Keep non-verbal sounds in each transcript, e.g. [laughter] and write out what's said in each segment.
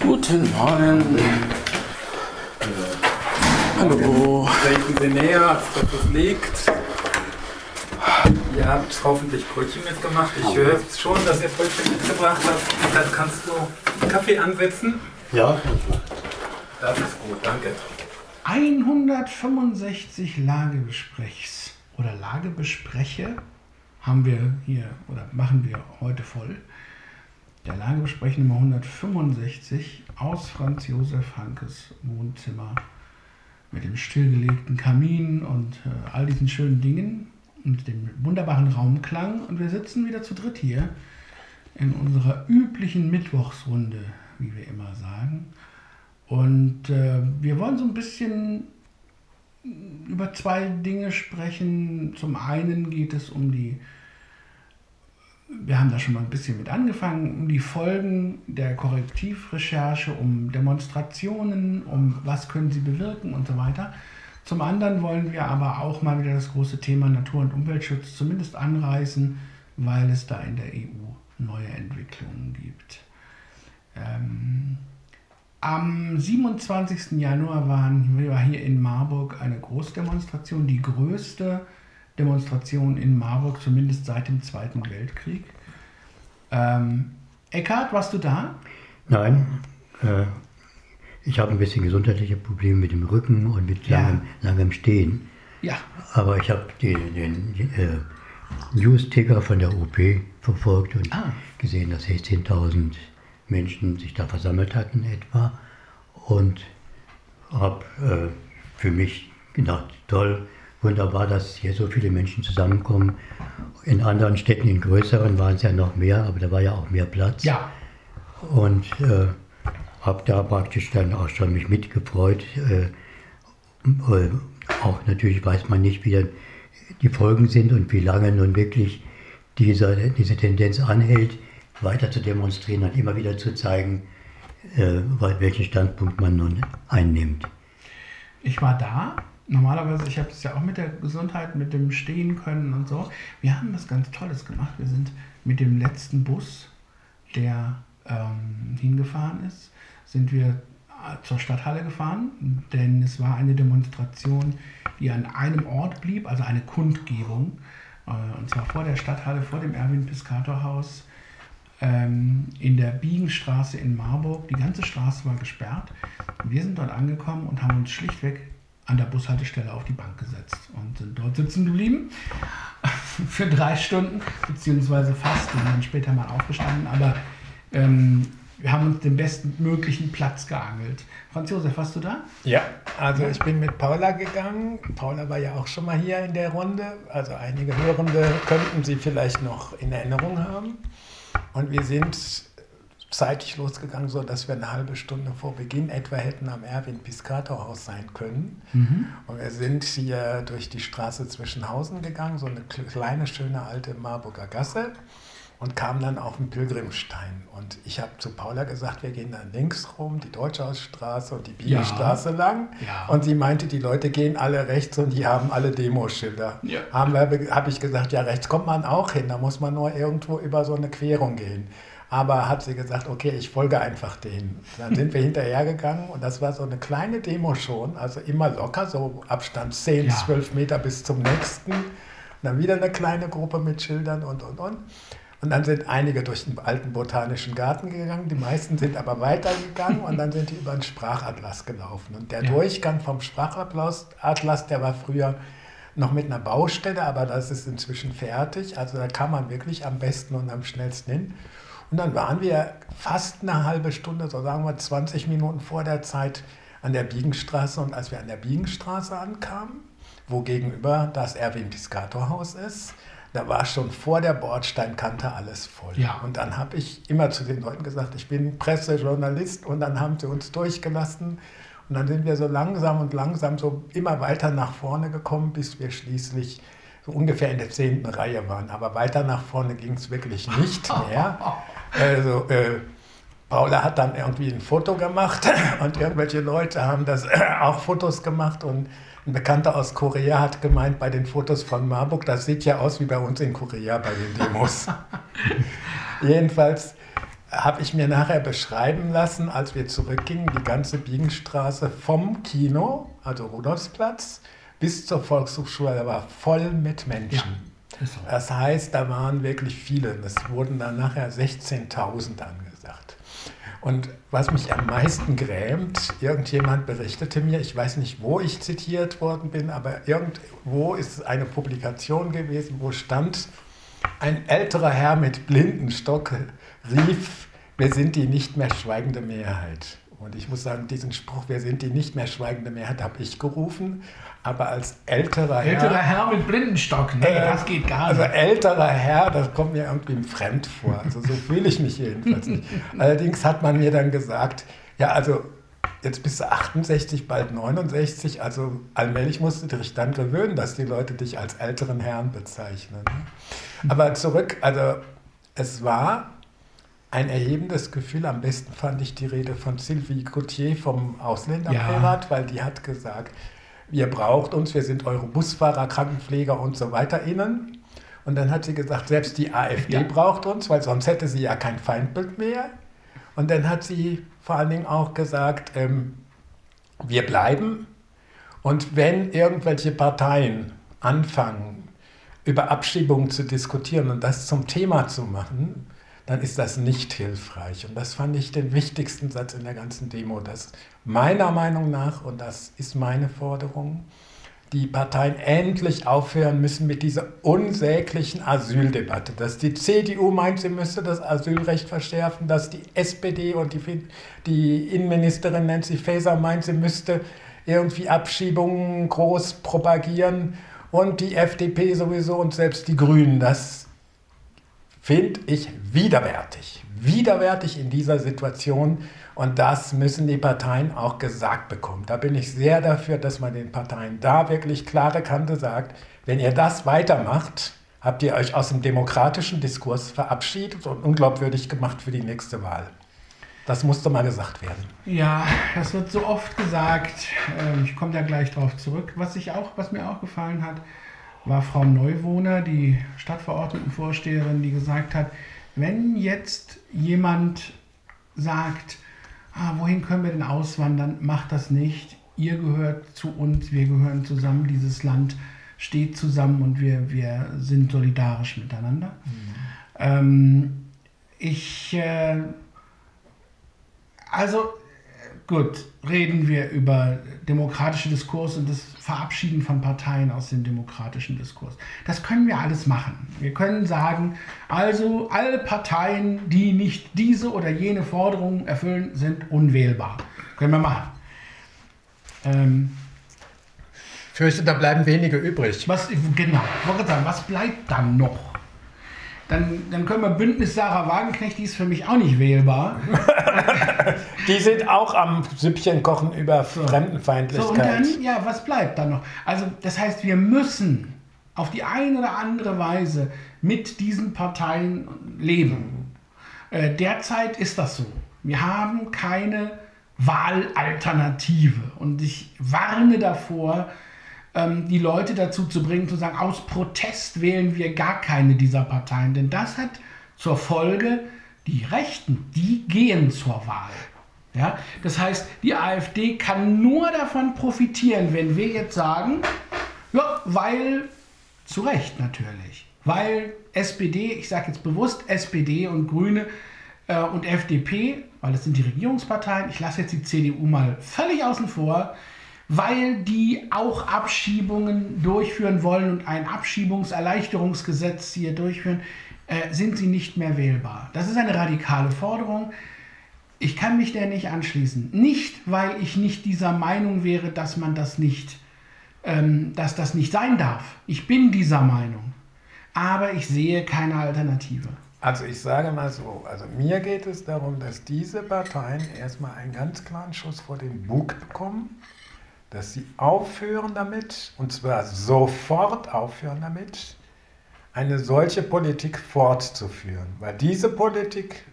Guten Morgen. Hallo. Treten Sie näher, als dass es liegt. Ihr habt hoffentlich Brötchen mitgemacht. Ich höre schon, dass ihr Brötchen mitgebracht habt. Dann kannst du Kaffee ansetzen. Ja, Das ist gut, danke. 165 Lagebesprechs oder Lagebespreche haben wir hier oder machen wir heute voll. Der Lagebesprech Nummer 165 aus Franz Josef Hankes Wohnzimmer mit dem stillgelegten Kamin und äh, all diesen schönen Dingen und dem wunderbaren Raumklang. Und wir sitzen wieder zu dritt hier in unserer üblichen Mittwochsrunde, wie wir immer sagen. Und äh, wir wollen so ein bisschen über zwei Dinge sprechen. Zum einen geht es um die, wir haben da schon mal ein bisschen mit angefangen, um die Folgen der Korrektivrecherche, um Demonstrationen, um was können sie bewirken und so weiter. Zum anderen wollen wir aber auch mal wieder das große Thema Natur- und Umweltschutz zumindest anreißen, weil es da in der EU neue Entwicklungen gibt. Ähm, am 27. Januar waren, war hier in Marburg eine Großdemonstration, die größte Demonstration in Marburg, zumindest seit dem Zweiten Weltkrieg. Ähm, Eckhard, warst du da? nein. Äh, ich habe ein bisschen gesundheitliche Probleme mit dem Rücken und mit Ja. langem, langem Stehen. Ja. Aber ich habe den, den äh, News-Ticker von der OP verfolgt und Ah. gesehen, dass 16.000 Menschen sich da versammelt hatten etwa. Und habe äh, für mich gedacht, toll, wunderbar, dass hier so viele Menschen zusammenkommen. In anderen Städten, in größeren waren es ja noch mehr, aber da war ja auch mehr Platz. Ja. Und äh, habe da praktisch dann auch schon mich mitgefreut. Äh, äh, auch natürlich weiß man nicht, wie dann die Folgen sind und wie lange nun wirklich dieser, diese Tendenz anhält, weiter zu demonstrieren und immer wieder zu zeigen, äh, welchen Standpunkt man nun einnimmt. Ich war da. Normalerweise, ich habe es ja auch mit der Gesundheit, mit dem Stehen können und so. Wir haben was ganz Tolles gemacht. Wir sind mit dem letzten Bus, der ähm, hingefahren ist, sind wir äh, zur Stadthalle gefahren, denn es war eine Demonstration, die an einem Ort blieb, also eine Kundgebung. Äh, und zwar vor der Stadthalle, vor dem Erwin-Piscator-Haus ähm, in der Biegenstraße in Marburg. Die ganze Straße war gesperrt. Wir sind dort angekommen und haben uns schlichtweg an der Bushaltestelle auf die Bank gesetzt und sind dort sitzen geblieben [laughs] für drei Stunden, beziehungsweise fast. Wir sind dann später mal aufgestanden, aber ähm, wir haben uns den besten möglichen Platz geangelt. Franz Josef, warst du da? Ja, also ich bin mit Paula gegangen. Paula war ja auch schon mal hier in der Runde. Also einige Hörende könnten sie vielleicht noch in Erinnerung haben. Und wir sind zeitig losgegangen, so dass wir eine halbe Stunde vor Beginn etwa hätten am Erwin Piscator Haus sein können. Und wir sind hier durch die Straße zwischen Hausen gegangen, so eine kleine, schöne alte Marburger Gasse und kamen dann auf den Pilgrimstein. Und ich habe zu Paula gesagt, wir gehen dann links rum, die Deutschhausstraße und die Biegenstraße lang. Ja. Und sie meinte, die Leute gehen alle rechts und die haben alle Demoschilder. Ja. Habe ich gesagt, ja, rechts kommt man auch hin, da muss man nur irgendwo über so eine Querung gehen. Aber hat sie gesagt, okay, ich folge einfach denen. Dann sind wir hinterhergegangen und das war so eine kleine Demo schon, also immer locker, so Abstand 10, Ja. 12 Meter bis zum nächsten. Und dann wieder eine kleine Gruppe mit Schildern und, und, und. Und dann sind einige durch den alten botanischen Garten gegangen, die meisten sind aber weitergegangen und dann sind die über den Sprachatlas gelaufen. Und der Ja. Durchgang vom Sprachatlas, Atlas, der war früher noch mit einer Baustelle, aber das ist inzwischen fertig. Also da kann man wirklich am besten und am schnellsten hin. Und dann waren wir fast eine halbe Stunde, so sagen wir 20 Minuten vor der Zeit an der Biegenstraße. Und als wir an der Biegenstraße ankamen, wo gegenüber das Erwin Piscator Haus ist, da war schon vor der Bordsteinkante alles voll. Ja. Und dann habe ich immer zu den Leuten gesagt, ich bin Pressejournalist und dann haben sie uns durchgelassen. Und dann sind wir so langsam und langsam so immer weiter nach vorne gekommen, bis wir schließlich so ungefähr in der zehnten Reihe waren. Aber weiter nach vorne ging es wirklich nicht mehr. [laughs] Also äh, Paula hat dann irgendwie ein Foto gemacht [laughs] und irgendwelche Leute haben das [clears throat] auch Fotos gemacht und ein Bekannter aus Korea hat gemeint, bei den Fotos von Marburg, das sieht ja aus wie bei uns in Korea bei den Demos. [laughs] Jedenfalls habe ich mir nachher beschreiben lassen, als wir zurückgingen, die ganze Biegenstraße vom Kino, also Rudolfsplatz, bis zur Volkshochschule war voll mit Menschen. Ja, das heißt, da waren wirklich viele. Es wurden dann nachher 16.000 angesagt. Und was mich am meisten grämt, irgendjemand berichtete mir, ich weiß nicht, wo ich zitiert worden bin, aber irgendwo ist eine Publikation gewesen, wo stand, ein älterer Herr mit Blindenstock rief, wir sind die nicht mehr schweigende Mehrheit. Und ich muss sagen, diesen Spruch, wir sind die nicht mehr schweigende Mehrheit, habe ich gerufen. Aber als älterer Herr. Älterer Herr mit Blindenstock, nee, äh, das geht gar also nicht. Also älterer Herr, das kommt mir irgendwie fremd vor. Also so fühle ich mich jedenfalls nicht. [laughs] Allerdings hat man mir dann gesagt, ja, also jetzt bist du 68, bald 69, also allmählich musst du dich dann gewöhnen, dass die Leute dich als älteren Herrn bezeichnen. Aber zurück, also es war ein erhebendes Gefühl. Am besten fand ich die Rede von Sylvie Gauthier vom Ausländerprivat, ja. weil die hat gesagt, ihr braucht uns, wir sind eure Busfahrer, Krankenpfleger und so weiter innen. Und dann hat sie gesagt, selbst die AfD ja. braucht uns, weil sonst hätte sie ja kein Feindbild mehr. Und dann hat sie vor allen Dingen auch gesagt, ähm, wir bleiben. Und wenn irgendwelche Parteien anfangen, über Abschiebungen zu diskutieren und das zum Thema zu machen, dann ist das nicht hilfreich. Und das fand ich den wichtigsten Satz in der ganzen Demo, dass meiner Meinung nach, und das ist meine Forderung, die Parteien endlich aufhören müssen mit dieser unsäglichen Asyldebatte. Dass die CDU meint, sie müsste das Asylrecht verschärfen, dass die SPD und die, die Innenministerin Nancy Faeser meint, sie müsste irgendwie Abschiebungen groß propagieren und die FDP sowieso und selbst die Grünen. Das finde ich widerwärtig. Widerwärtig in dieser Situation. Und das müssen die Parteien auch gesagt bekommen. Da bin ich sehr dafür, dass man den Parteien da wirklich klare Kante sagt, wenn ihr das weitermacht, habt ihr euch aus dem demokratischen Diskurs verabschiedet und unglaubwürdig gemacht für die nächste Wahl. Das musste mal gesagt werden. Ja, das wird so oft gesagt. Ähm, ich komme da gleich drauf zurück. Was, ich auch, was mir auch gefallen hat, war Frau Neuwohner, die Stadtverordnetenvorsteherin, die gesagt hat, wenn jetzt jemand sagt, ah, wohin können wir denn auswandern, macht das nicht. Ihr gehört zu uns, wir gehören zusammen, dieses Land steht zusammen und wir, wir sind solidarisch miteinander. Mhm. Ähm, ich, äh, also gut, reden wir über demokratische Diskurs und das Verabschieden von Parteien aus dem demokratischen Diskurs. Das können wir alles machen. Wir können sagen, also alle Parteien, die nicht diese oder jene Forderungen erfüllen, sind unwählbar. Können wir machen. Ähm, fürchte, da bleiben wenige übrig. Was, genau, was bleibt dann noch? Dann, dann können wir Bündnis Sarah Wagenknecht, die ist für mich auch nicht wählbar. [laughs] die sind auch am Süppchen kochen über so. Fremdenfeindlichkeit. So, und dann, ja, was bleibt dann noch? Also, das heißt, wir müssen auf die eine oder andere Weise mit diesen Parteien leben. Äh, derzeit ist das so. Wir haben keine Wahlalternative. Und ich warne davor, ähm, die Leute dazu zu bringen, zu sagen, aus Protest wählen wir gar keine dieser Parteien. Denn das hat zur Folge, die Rechten, die gehen zur Wahl. Ja? Das heißt, die AfD kann nur davon profitieren, wenn wir jetzt sagen, ja, weil, zu Recht natürlich, weil SPD, ich sage jetzt bewusst SPD und Grüne äh, und FDP, weil das sind die Regierungsparteien, ich lasse jetzt die CDU mal völlig außen vor, weil die auch Abschiebungen durchführen wollen und ein Abschiebungserleichterungsgesetz hier durchführen, äh, sind sie nicht mehr wählbar. Das ist eine radikale Forderung. Ich kann mich der nicht anschließen. Nicht, weil ich nicht dieser Meinung wäre, dass man das nicht, ähm, dass das nicht sein darf. Ich bin dieser Meinung. Aber ich sehe keine Alternative. Also ich sage mal so, also mir geht es darum, dass diese Parteien erstmal einen ganz klaren Schuss vor den Bug bekommen dass sie aufhören damit, und zwar sofort aufhören damit, eine solche Politik fortzuführen. Weil diese Politik,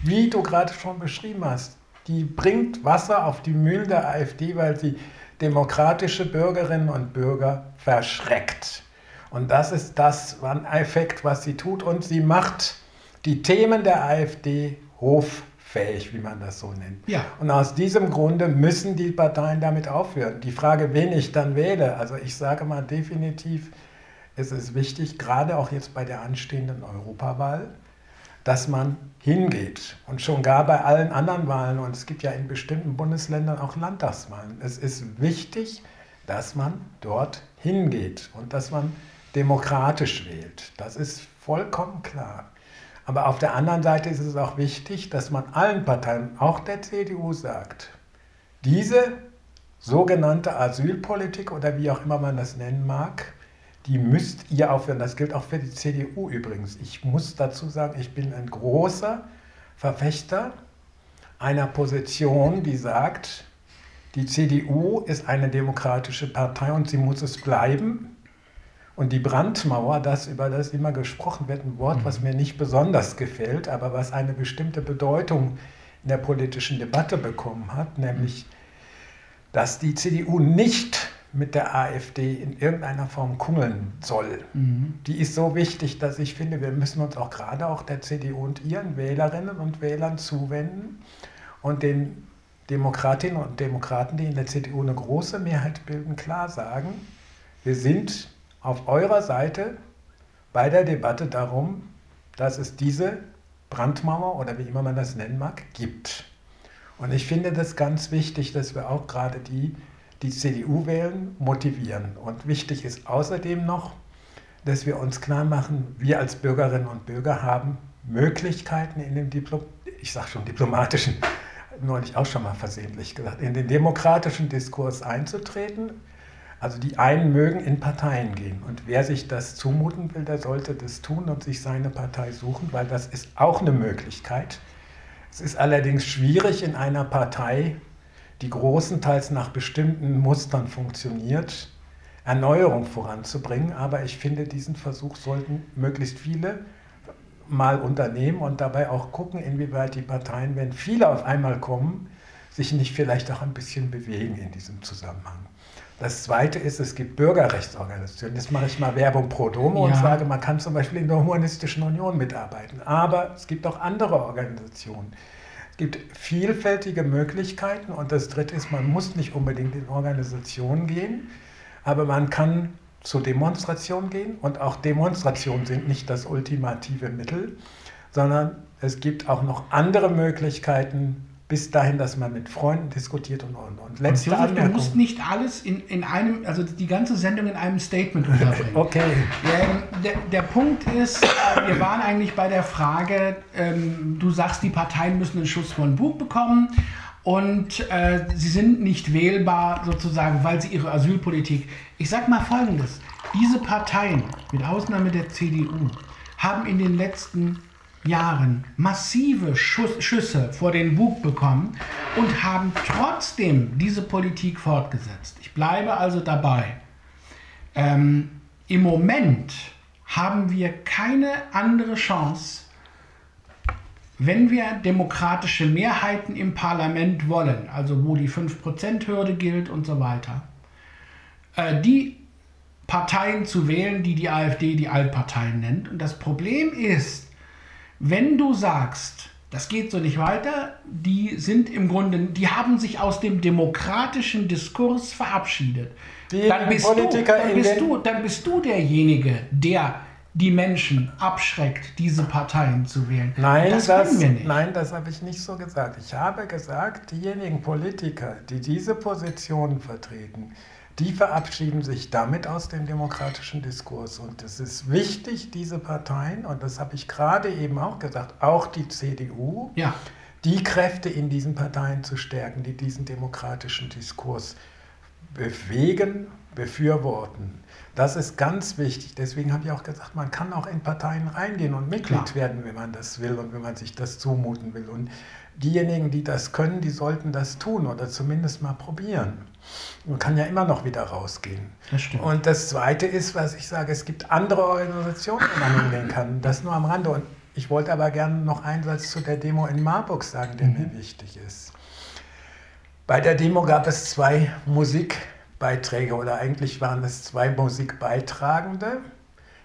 wie du gerade schon beschrieben hast, die bringt Wasser auf die Mühlen der AfD, weil sie demokratische Bürgerinnen und Bürger verschreckt. Und das ist das Effekt, was sie tut. Und sie macht die Themen der AfD hoffähig, wie man das so nennt. Ja. Und aus diesem Grunde müssen die Parteien damit aufhören. Die Frage, wen ich dann wähle, also ich sage mal definitiv, es ist wichtig, gerade auch jetzt bei der anstehenden Europawahl, dass man hingeht. Und schon gar bei allen anderen Wahlen, und es gibt ja in bestimmten Bundesländern auch Landtagswahlen. Es ist wichtig, dass man dort hingeht und dass man demokratisch wählt. Das ist vollkommen klar. Aber auf der anderen Seite ist es auch wichtig, dass man allen Parteien, auch der CDU, sagt, diese sogenannte Asylpolitik oder wie auch immer man das nennen mag, die müsst ihr aufhören. Das gilt auch für die CDU übrigens. Ich muss dazu sagen, ich bin ein großer Verfechter einer Position, die sagt, die CDU ist eine demokratische Partei und sie muss es bleiben. Und die Brandmauer, das über das immer gesprochen wird, ein Wort, was mir nicht besonders gefällt, aber was eine bestimmte Bedeutung in der politischen Debatte bekommen hat, nämlich, dass die CDU nicht mit der AfD in irgendeiner Form kungeln soll. Mhm. Die ist so wichtig, dass ich finde, wir müssen uns auch gerade auch der CDU und ihren Wählerinnen und Wählern zuwenden und den Demokratinnen und Demokraten, die in der CDU eine große Mehrheit bilden, klar sagen, wir sind auf eurer Seite bei der Debatte darum, dass es diese Brandmauer oder wie immer man das nennen mag, gibt. Und ich finde das ganz wichtig, dass wir auch gerade die, die CDU wählen, motivieren. Und wichtig ist außerdem noch, dass wir uns klar machen, wir als Bürgerinnen und Bürger haben Möglichkeiten in dem Diplom, ich sage schon diplomatischen, neulich auch schon mal versehentlich gesagt, in den demokratischen Diskurs einzutreten. Also die einen mögen in Parteien gehen und wer sich das zumuten will, der sollte das tun und sich seine Partei suchen, weil das ist auch eine Möglichkeit. Es ist allerdings schwierig in einer Partei, die großenteils nach bestimmten Mustern funktioniert, Erneuerung voranzubringen. Aber ich finde, diesen Versuch sollten möglichst viele mal unternehmen und dabei auch gucken, inwieweit die Parteien, wenn viele auf einmal kommen, sich nicht vielleicht auch ein bisschen bewegen in diesem Zusammenhang. Das Zweite ist, es gibt Bürgerrechtsorganisationen. Jetzt mache ich mal Werbung pro Domo ja. und sage, man kann zum Beispiel in der Humanistischen Union mitarbeiten. Aber es gibt auch andere Organisationen. Es gibt vielfältige Möglichkeiten. Und das Dritte ist, man muss nicht unbedingt in Organisationen gehen, aber man kann zur Demonstration gehen. Und auch Demonstrationen sind nicht das ultimative Mittel, sondern es gibt auch noch andere Möglichkeiten, bis dahin, dass man mit Freunden diskutiert und und und. Letzte und Josef, du musst nicht alles in, in einem, also die ganze Sendung in einem Statement unterbringen. okay. Der, der, der, Punkt ist, wir waren eigentlich bei der Frage, ähm, du sagst, die Parteien müssen einen Schuss von Bug bekommen und äh, sie sind nicht wählbar sozusagen, weil sie ihre Asylpolitik. Ich sage mal Folgendes: Diese Parteien, mit Ausnahme der CDU, haben in den letzten Jahren massive Schuss, Schüsse vor den Bug bekommen und haben trotzdem diese Politik fortgesetzt. Ich bleibe also dabei. Ähm, Im Moment haben wir keine andere Chance, wenn wir demokratische Mehrheiten im Parlament wollen, also wo die 5%-Hürde gilt und so weiter, äh, die Parteien zu wählen, die die AfD die Altparteien nennt. Und das Problem ist, wenn du sagst, das geht so nicht weiter, die sind im Grunde, die haben sich aus dem demokratischen Diskurs verabschiedet. dann bist, du, dann, bist du, dann bist du derjenige, der die Menschen abschreckt, diese Parteien zu wählen. Nein, das, das, Nein, das habe ich nicht so gesagt. Ich habe gesagt, diejenigen Politiker, die diese Positionen vertreten, die verabschieden sich damit aus dem demokratischen Diskurs. Und es ist wichtig, diese Parteien, und das habe ich gerade eben auch gesagt, auch die CDU, ja. die Kräfte in diesen Parteien zu stärken, die diesen demokratischen Diskurs bewegen, befürworten. Das ist ganz wichtig. Deswegen habe ich auch gesagt, man kann auch in Parteien reingehen und Mitglied Klar. werden, wenn man das will und wenn man sich das zumuten will. Und diejenigen, die das können, die sollten das tun oder zumindest mal probieren. Man kann ja immer noch wieder rausgehen. Das. Und das Zweite ist, was ich sage, es gibt andere Organisationen, wo man hingehen kann. Das nur am Rande. Und ich wollte aber gerne noch einen Satz zu der Demo in Marburg sagen, der mhm. mir wichtig ist. Bei der Demo gab es zwei Musik- Beiträge oder eigentlich waren es zwei Musikbeitragende.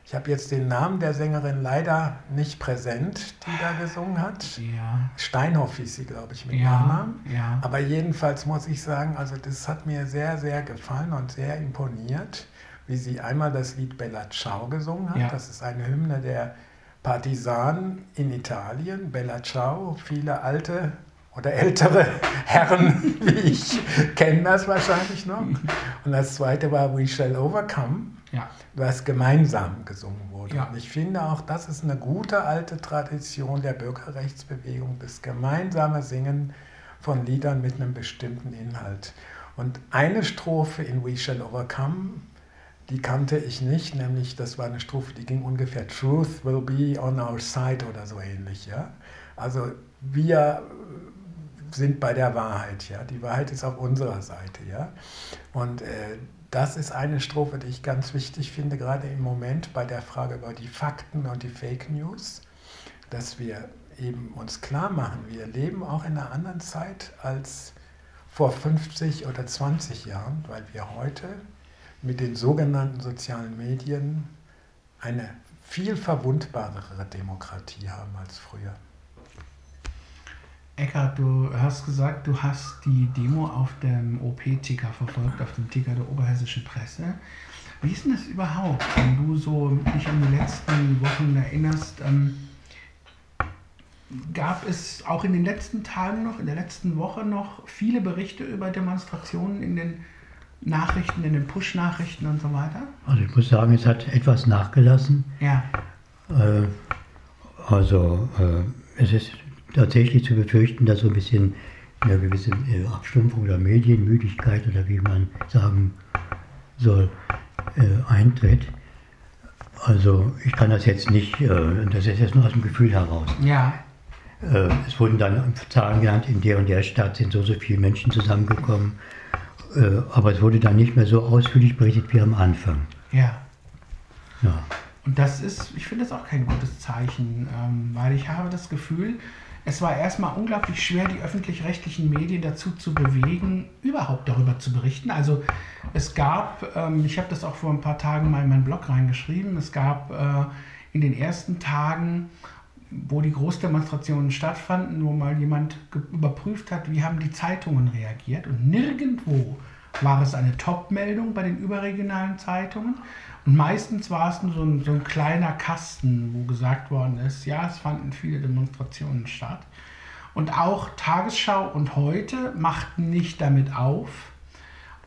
Ich habe jetzt den Namen der Sängerin leider nicht präsent, die da gesungen hat. Ja. Steinhoff hieß sie, glaube ich, mit Ja, Nachnamen. ja. Aber jedenfalls muss ich sagen, also das hat mir sehr, sehr gefallen und sehr imponiert, wie sie einmal das Lied Bella Ciao gesungen hat. Ja. Das ist eine Hymne der Partisanen in Italien. Bella Ciao, viele alte oder ältere [laughs] Herren wie ich kennen das wahrscheinlich noch. Und das zweite war We Shall Overcome Ja. was gemeinsam gesungen wurde. Ja. Und ich finde auch, das ist eine gute alte Tradition der Bürgerrechtsbewegung, das gemeinsame Singen von Liedern mit einem bestimmten Inhalt. Und eine Strophe in We Shall Overcome, die kannte ich nicht, nämlich das war eine Strophe, die ging ungefähr Truth will be on our side oder so ähnlich. Ja? Also wir sind bei der Wahrheit. Ja? Die Wahrheit ist auf unserer Seite. Ja? Und äh, das ist eine Strophe, die ich ganz wichtig finde, gerade im Moment bei der Frage über die Fakten und die Fake News, dass wir eben uns klar machen, wir leben auch in einer anderen Zeit als vor 50 oder 20 Jahren, weil wir heute mit den sogenannten sozialen Medien eine viel verwundbarere Demokratie haben als früher. Eckart, du hast gesagt, du hast die Demo auf dem OP-Ticker verfolgt, auf dem Ticker der Oberhessischen Presse. Wie ist denn das überhaupt, wenn du so dich an die letzten Wochen erinnerst? Ähm, gab es auch in den letzten Tagen noch, in der letzten Woche noch viele Berichte über Demonstrationen in den Nachrichten, in den Push-Nachrichten und so weiter? Also ich muss sagen, es hat etwas nachgelassen. Ja, Äh, also äh, es ist tatsächlich zu befürchten, dass so ein bisschen eine gewisse äh, Abstumpfung oder Medienmüdigkeit oder wie man sagen soll, äh, eintritt. Also ich kann das jetzt nicht, äh, das ist jetzt nur aus dem Gefühl heraus. ja, Äh, es wurden dann Zahlen genannt, in der und der Stadt sind so so viele Menschen zusammengekommen. Äh, aber es wurde dann nicht mehr so ausführlich berichtet wie am Anfang. ja. Ja. Und das ist, ich finde das auch kein gutes Zeichen, ähm, weil ich habe das Gefühl, es war erstmal unglaublich schwer, die öffentlich-rechtlichen Medien dazu zu bewegen, überhaupt darüber zu berichten. Also es gab, ähm, ich habe das auch vor ein paar Tagen mal in meinen Blog reingeschrieben, es gab äh, in den ersten Tagen, wo die Großdemonstrationen stattfanden, wo mal jemand überprüft hat, wie haben die Zeitungen reagiert. Und nirgendwo war es eine Top-Meldung bei den überregionalen Zeitungen. Und meistens war es nur so ein, so ein kleiner Kasten, wo gesagt worden ist, ja, es fanden viele Demonstrationen statt. Und auch Tagesschau und heute machten nicht damit auf.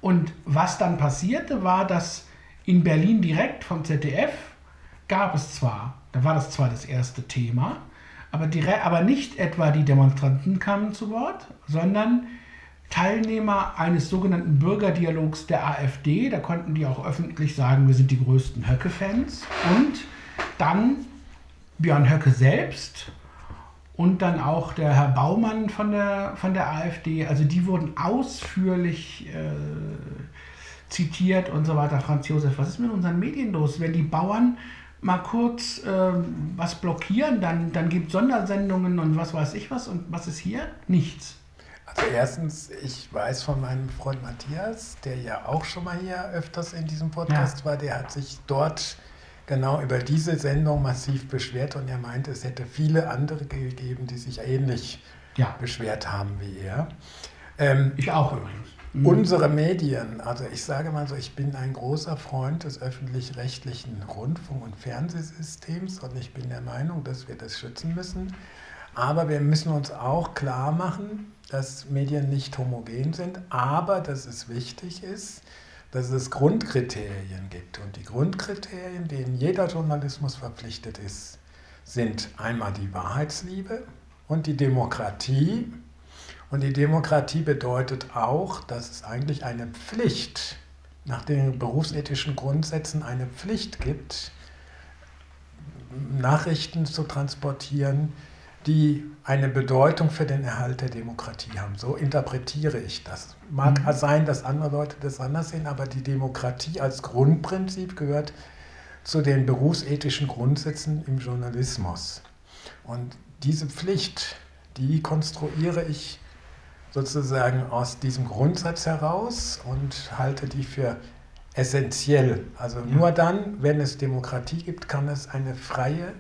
Und was dann passierte, war, dass in Berlin direkt vom ZDF gab es zwar, da war das zwar das erste Thema, aber, direkt, aber nicht etwa die Demonstranten kamen zu Wort, sondern Teilnehmer eines sogenannten Bürgerdialogs der AfD. Da konnten die auch öffentlich sagen, wir sind die größten Höcke-Fans. Und dann Björn Höcke selbst und dann auch der Herr Baumann von der, von der AfD. Also die wurden ausführlich äh, zitiert und so weiter. Franz Josef, was ist mit unseren Medien los? Wenn die Bauern mal kurz ähm, was blockieren, dann, dann gibt Sondersendungen und was weiß ich was. Und was ist hier? Nichts. Also erstens, ich weiß von meinem Freund Matthias, der ja auch schon mal hier öfters in diesem Podcast Ja. war, der hat sich dort genau über diese Sendung massiv beschwert und er meinte, es hätte viele andere gegeben, die sich ähnlich Ja, beschwert haben wie er. Ähm, ich auch übrigens. Mhm. Unsere Medien, also ich sage mal so, ich bin ein großer Freund des öffentlich-rechtlichen Rundfunk- und Fernsehsystems und ich bin der Meinung, dass wir das schützen müssen. Aber wir müssen uns auch klar machen, dass Medien nicht homogen sind, aber dass es wichtig ist, dass es Grundkriterien gibt. Und die Grundkriterien, denen jeder Journalismus verpflichtet ist, sind einmal die Wahrheitsliebe und die Demokratie. Und die Demokratie bedeutet auch, dass es eigentlich eine Pflicht, nach den berufsethischen Grundsätzen eine Pflicht gibt, Nachrichten zu transportieren, die eine Bedeutung für den Erhalt der Demokratie haben. So interpretiere ich das. Mag Mhm. sein, dass andere Leute das anders sehen, aber die Demokratie als Grundprinzip gehört zu den berufsethischen Grundsätzen im Journalismus. Und diese Pflicht, die konstruiere ich sozusagen aus diesem Grundsatz heraus und halte die für essentiell. Also nur dann, wenn es Demokratie gibt, kann es eine freie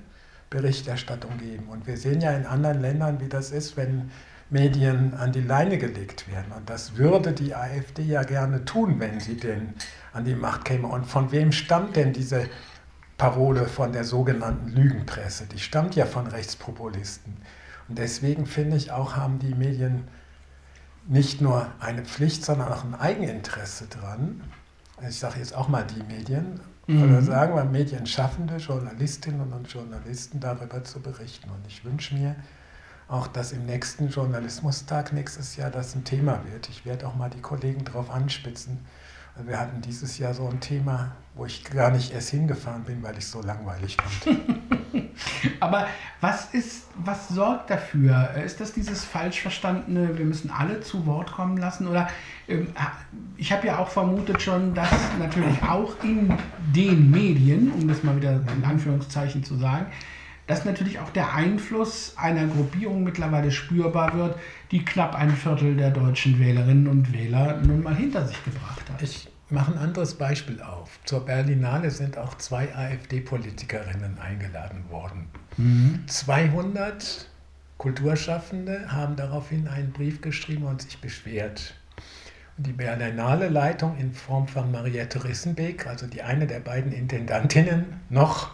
Berichterstattung geben. Und wir sehen ja in anderen Ländern, wie das ist, wenn Medien an die Leine gelegt werden. Und das würde die AfD ja gerne tun, wenn sie denn an die Macht käme. Und von wem stammt denn diese Parole von der sogenannten Lügenpresse? Die stammt ja von Rechtspopulisten. Und deswegen finde ich auch, haben die Medien nicht nur eine Pflicht, sondern auch ein Eigeninteresse dran. Ich sage jetzt auch mal die Medien, mhm. oder sagen wir Medienschaffende, Journalistinnen und Journalisten darüber zu berichten. Und ich wünsche mir, auch, dass im nächsten Journalismustag nächstes Jahr das ein Thema wird. Ich werde auch mal die Kollegen darauf anspitzen. Wir hatten dieses Jahr so ein Thema, wo ich gar nicht erst hingefahren bin, weil ich es so langweilig fand. [laughs] Aber was ist, was sorgt dafür? Ist das dieses falsch verstandene, wir müssen alle zu Wort kommen lassen? Oder ich habe ja auch vermutet schon, dass natürlich auch in den Medien, um das mal wieder in Anführungszeichen zu sagen, dass natürlich auch der Einfluss einer Gruppierung mittlerweile spürbar wird, die knapp ein Viertel der deutschen Wählerinnen und Wähler nun mal hinter sich gebracht hat. Ich mache ein anderes Beispiel auf. Zur Berlinale sind auch zwei AfD-Politikerinnen eingeladen worden. Mhm. 200 Kulturschaffende haben daraufhin einen Brief geschrieben und sich beschwert. Die Berlinale Leitung in Form von Mariette Rissenbeek, also die eine der beiden Intendantinnen, noch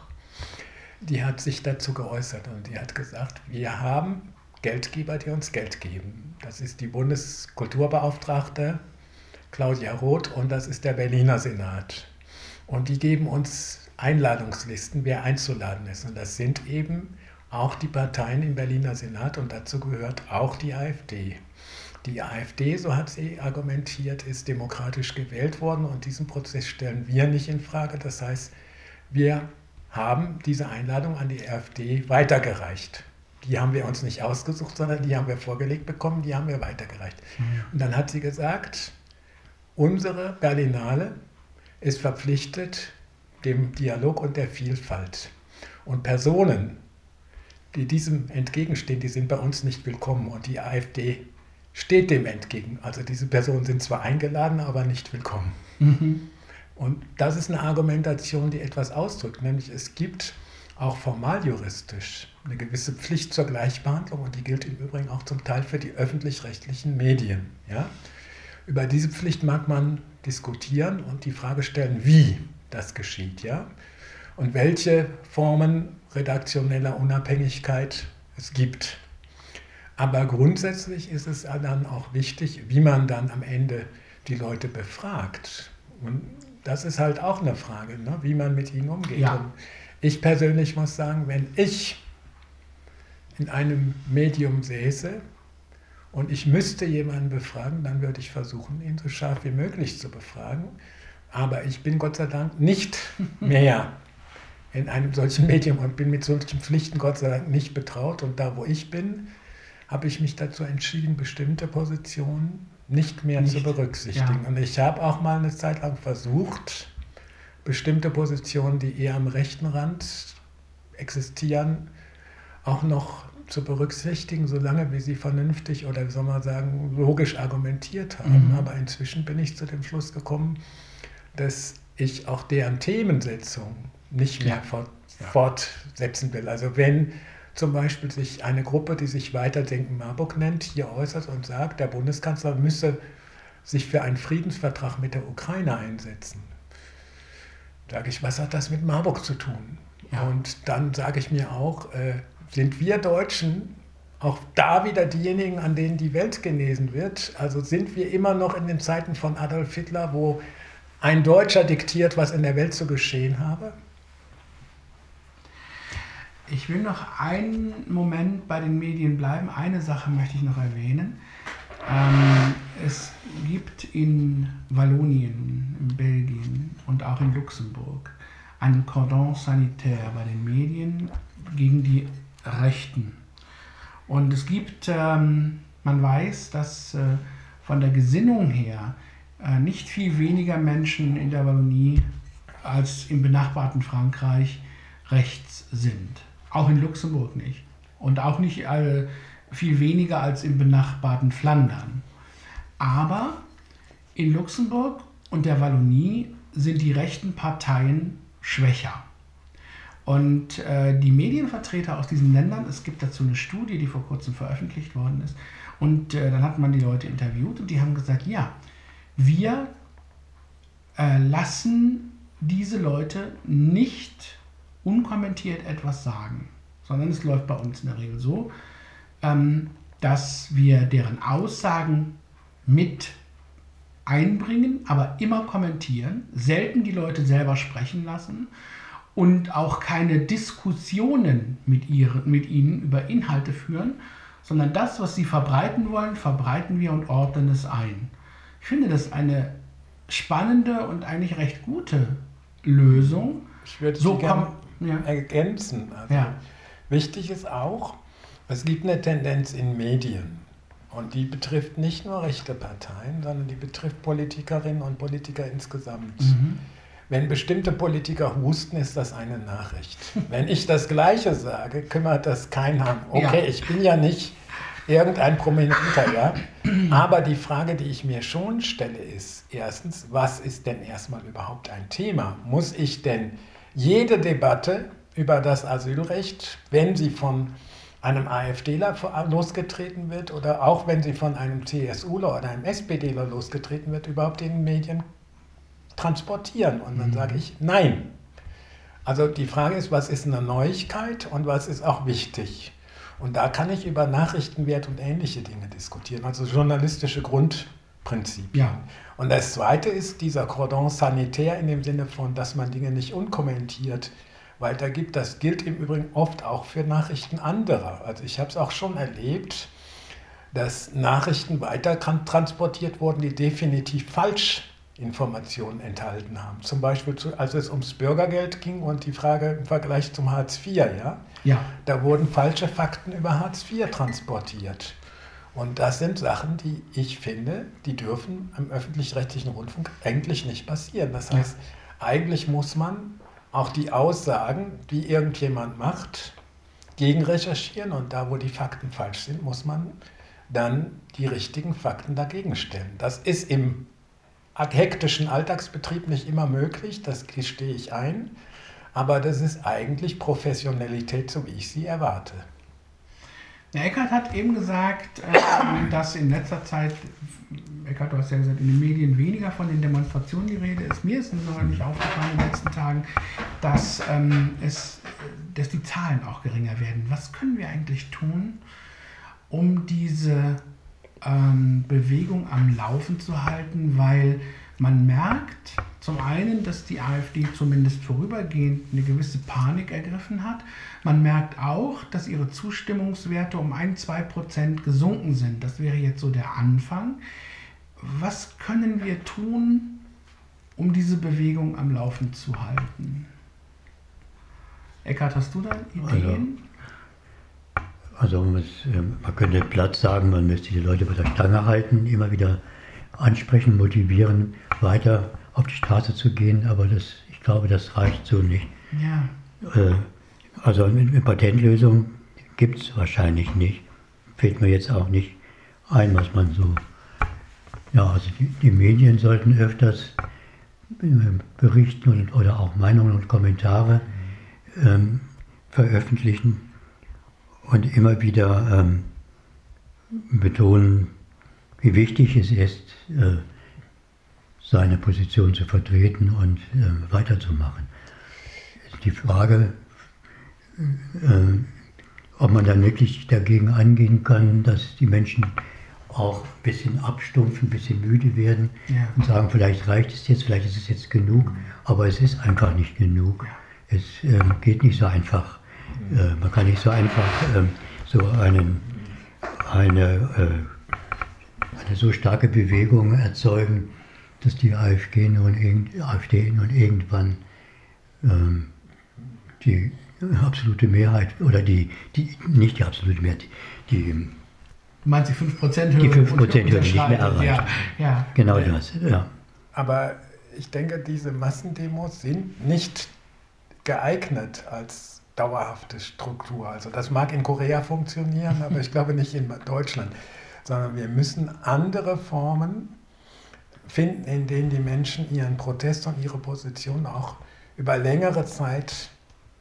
die hat sich dazu geäußert und die hat gesagt, wir haben Geldgeber, die uns Geld geben. Das ist die Bundeskulturbeauftragte Claudia Roth und das ist der Berliner Senat. Und die geben uns Einladungslisten, wer einzuladen ist. Und das sind eben auch die Parteien im Berliner Senat und dazu gehört auch die AfD. Die AfD, so hat sie argumentiert, ist demokratisch gewählt worden und diesen Prozess stellen wir nicht in Frage. Das heißt, wir haben diese Einladung an die AfD weitergereicht. Die haben wir uns nicht ausgesucht, sondern die haben wir vorgelegt bekommen, die haben wir weitergereicht. Mhm. Und dann hat sie gesagt, unsere Berlinale ist verpflichtet dem Dialog und der Vielfalt. Und Personen, die diesem entgegenstehen, die sind bei uns nicht willkommen. Und die AfD steht dem entgegen. Also diese Personen sind zwar eingeladen, aber nicht willkommen. Mhm. Und das ist eine Argumentation, die etwas ausdrückt, nämlich es gibt auch formaljuristisch eine gewisse Pflicht zur Gleichbehandlung und die gilt im Übrigen auch zum Teil für die öffentlich-rechtlichen Medien. Ja? Über diese Pflicht mag man diskutieren und die Frage stellen, wie das geschieht ja? und welche Formen redaktioneller Unabhängigkeit es gibt. Aber grundsätzlich ist es dann auch wichtig, wie man dann am Ende die Leute befragt. Und das ist halt auch eine Frage, ne? wie man mit ihnen umgeht. Ja. Ich persönlich muss sagen, wenn ich in einem Medium säße und ich müsste jemanden befragen, dann würde ich versuchen, ihn so scharf wie möglich zu befragen. Aber ich bin Gott sei Dank nicht [laughs] mehr in einem solchen Medium und bin mit solchen Pflichten Gott sei Dank nicht betraut. Und da, wo ich bin, habe ich mich dazu entschieden, bestimmte Positionen nicht mehr nicht. zu berücksichtigen. Ja. Und ich habe auch mal eine Zeit lang versucht, bestimmte Positionen, die eher am rechten Rand existieren, auch noch zu berücksichtigen, solange wie sie vernünftig oder wie soll man sagen, logisch argumentiert haben. Mhm. Aber inzwischen bin ich zu dem Schluss gekommen, dass ich auch deren Themensetzung nicht mehr ja. fort, ja. fortsetzen will. Also wenn zum Beispiel sich eine Gruppe, die sich Weiterdenken Marburg nennt, hier äußert und sagt, der Bundeskanzler müsse sich für einen Friedensvertrag mit der Ukraine einsetzen. Sage ich, was hat das mit Marburg zu tun? Ja. Und dann sage ich mir auch, äh, sind wir Deutschen auch da wieder diejenigen, an denen die Welt genesen wird? Also sind wir immer noch in den Zeiten von Adolf Hitler, wo ein Deutscher diktiert, was in der Welt zu geschehen habe? Ich will noch einen Moment bei den Medien bleiben. Eine Sache möchte ich noch erwähnen. Ähm, es gibt in Wallonien, in Belgien und auch in Luxemburg einen Cordon sanitaire bei den Medien gegen die Rechten. Und es gibt, ähm, man weiß, dass äh, von der Gesinnung her äh, nicht viel weniger Menschen in der Wallonie als im benachbarten Frankreich rechts sind. Auch in Luxemburg nicht. Und auch nicht äh, viel weniger als im benachbarten Flandern. Aber in Luxemburg und der Wallonie sind die rechten Parteien schwächer. Und äh, die Medienvertreter aus diesen Ländern, es gibt dazu eine Studie, die vor kurzem veröffentlicht worden ist, und äh, dann hat man die Leute interviewt und die haben gesagt, ja, wir äh, lassen diese Leute nicht unkommentiert etwas sagen, sondern es läuft bei uns in der Regel so, ähm, dass wir deren Aussagen mit einbringen, aber immer kommentieren, selten die Leute selber sprechen lassen und auch keine Diskussionen mit, ihren, mit ihnen über Inhalte führen, sondern das, was sie verbreiten wollen, verbreiten wir und ordnen es ein. Ich finde das eine spannende und eigentlich recht gute Lösung. Ich würde so gerne ja. ergänzen. Also ja. Wichtig ist auch, es gibt eine Tendenz in Medien. Und die betrifft nicht nur rechte Parteien, sondern die betrifft Politikerinnen und Politiker insgesamt. Mhm. Wenn bestimmte Politiker husten, ist das eine Nachricht. [laughs] Wenn ich das Gleiche sage, kümmert das keinen an. Okay, ja. ich bin ja nicht irgendein Prominenter, ja. Aber die Frage, die ich mir schon stelle, ist erstens, was ist denn erstmal überhaupt ein Thema? Muss ich denn jede Debatte über das Asylrecht, wenn sie von einem AfDler losgetreten wird oder auch wenn sie von einem CSUler oder einem SPDler losgetreten wird, überhaupt in den Medien transportieren. Und dann mhm. sage ich, nein. Also die Frage ist, was ist eine Neuigkeit und was ist auch wichtig? Und da kann ich über Nachrichtenwert und ähnliche Dinge diskutieren, also journalistische Grundprinzipien. Ja. Und das Zweite ist dieser Cordon sanitär in dem Sinne von, dass man Dinge nicht unkommentiert weitergibt. Das gilt im Übrigen oft auch für Nachrichten anderer. Also ich habe es auch schon erlebt, dass Nachrichten weiter transportiert wurden, die definitiv Falschinformationen enthalten haben. Zum Beispiel, als es ums Bürgergeld ging und die Frage im Vergleich zum Hartz IV, ja, ja. da wurden falsche Fakten über Hartz IV transportiert. Und das sind Sachen, die ich finde, die dürfen im öffentlich-rechtlichen Rundfunk eigentlich nicht passieren. Das heißt, ja. eigentlich muss man auch die Aussagen, die irgendjemand macht, gegen recherchieren und da, wo die Fakten falsch sind, muss man dann die richtigen Fakten dagegen stellen. Das ist im hektischen Alltagsbetrieb nicht immer möglich, das gestehe ich ein, aber das ist eigentlich Professionalität, so wie ich sie erwarte. Der Eckert hat eben gesagt, äh, [coughs] dass in letzter Zeit Eckart, du hast ja gesagt, in den Medien weniger von den Demonstrationen die Rede ist. Mir ist noch nicht aufgefallen in den letzten Tagen, dass, ähm, es, dass die Zahlen auch geringer werden. Was können wir eigentlich tun, um diese ähm, Bewegung am Laufen zu halten? Weil man merkt zum einen, dass die AfD zumindest vorübergehend eine gewisse Panik ergriffen hat. Man merkt auch, dass ihre Zustimmungswerte um ein, zwei Prozent gesunken sind. Das wäre jetzt so der Anfang was können wir tun, um diese Bewegung am Laufen zu halten? Eckhard, hast du da Ideen? Also, also man, man könnte Platz sagen, man müsste die Leute bei der Stange halten, immer wieder ansprechen, motivieren, weiter auf die Straße zu gehen, aber das, ich glaube, das reicht so nicht. Ja. Äh, also eine Patentlösung gibt es wahrscheinlich nicht. Fällt mir jetzt auch nicht ein, was man so ja, also die, die Medien sollten öfters äh, berichten und, oder auch Meinungen und Kommentare ähm, veröffentlichen und immer wieder ähm, betonen, wie wichtig es ist, äh, seine Position zu vertreten und äh, weiterzumachen. Die Frage, äh, ob man dann wirklich dagegen angehen kann, dass die Menschen auch ein bisschen abstumpfen, ein bisschen müde werden ja. und sagen, vielleicht reicht es jetzt, vielleicht ist es jetzt genug, aber es ist einfach nicht genug. Es äh, geht nicht so einfach. Äh, man kann nicht so einfach äh, so einen, eine, äh, eine so starke Bewegung erzeugen, dass die AfD nun, irgend, AfD nun irgendwann ähm, die absolute Mehrheit oder die, die nicht die absolute Mehrheit, die Du meinst die 5%-Hürde? Die 5%-Hürde nicht mehr erreicht. Ja, ja. Genau das, ja. Aber ich denke, diese Massendemos sind nicht geeignet als dauerhafte Struktur. Also das mag in Korea funktionieren, aber ich glaube nicht in Deutschland. Sondern wir müssen andere Formen finden, in denen die Menschen ihren Protest und ihre Position auch über längere Zeit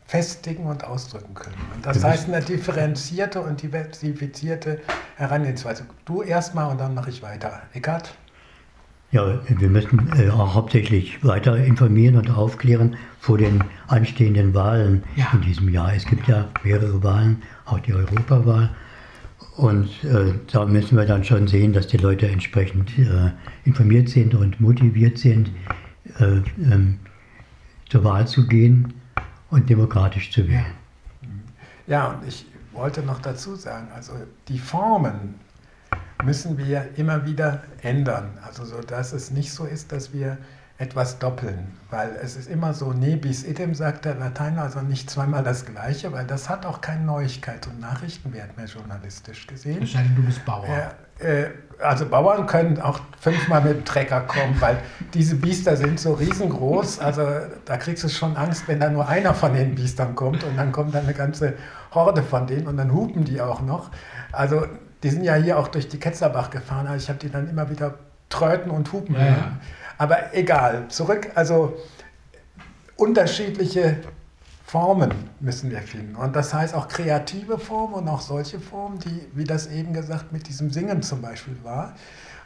festigen und ausdrücken können. Und das heißt eine differenzierte und diversifizierte Herangehensweise. Du erstmal und dann mache ich weiter. Eckart? Ja, wir müssen äh, auch hauptsächlich weiter informieren und aufklären vor den anstehenden Wahlen ja. in diesem Jahr. Es gibt ja mehrere Wahlen, auch die Europawahl. Und äh, da müssen wir dann schon sehen, dass die Leute entsprechend äh, informiert sind und motiviert sind, äh, ähm, zur Wahl zu gehen und demokratisch zu wählen. Ja, und ich wollte noch dazu sagen, also die Formen müssen wir immer wieder ändern. Also so, dass es nicht so ist, dass wir etwas doppeln, weil es ist immer so, ne bis idem, sagt der Lateiner, also nicht zweimal das Gleiche, weil das hat auch keinen Neuigkeit und Nachrichtenwert mehr journalistisch gesehen. Wahrscheinlich du bist Bauer. Äh, äh, also Bauern können auch fünfmal mit dem Trecker kommen, weil diese Biester sind so riesengroß, also da kriegst du schon Angst, wenn da nur einer von den Biestern kommt und dann kommt dann eine ganze Horde von denen und dann hupen die auch noch. Also die sind ja hier auch durch die Ketzerbach gefahren, also ich habe die dann immer wieder tröten und hupen ja, ja. Aber egal, zurück, also unterschiedliche Formen müssen wir finden. Und das heißt auch kreative Formen und auch solche Formen, die, wie das eben gesagt, mit diesem Singen zum Beispiel war.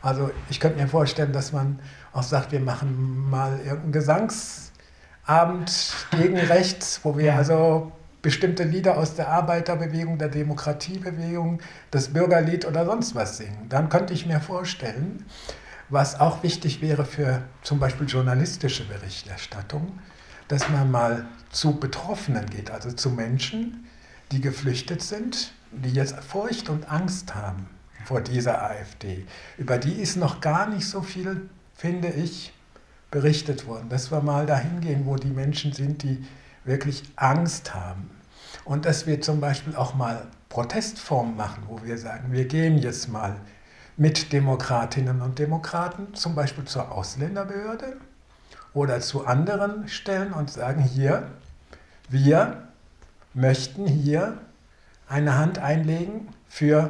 Also ich könnte mir vorstellen, dass man auch sagt, wir machen mal irgendeinen Gesangsabend gegen [laughs] rechts, wo wir also bestimmte Lieder aus der Arbeiterbewegung, der Demokratiebewegung, das Bürgerlied oder sonst was singen. Dann könnte ich mir vorstellen, was auch wichtig wäre für zum Beispiel journalistische Berichterstattung, dass man mal zu Betroffenen geht, also zu Menschen, die geflüchtet sind, die jetzt Furcht und Angst haben vor dieser AfD. Über die ist noch gar nicht so viel, finde ich, berichtet worden. Dass wir mal dahin gehen, wo die Menschen sind, die wirklich Angst haben. Und dass wir zum Beispiel auch mal Protestformen machen, wo wir sagen, wir gehen jetzt mal mit Demokratinnen und Demokraten, zum Beispiel zur Ausländerbehörde oder zu anderen Stellen und sagen, hier, wir möchten hier eine Hand einlegen für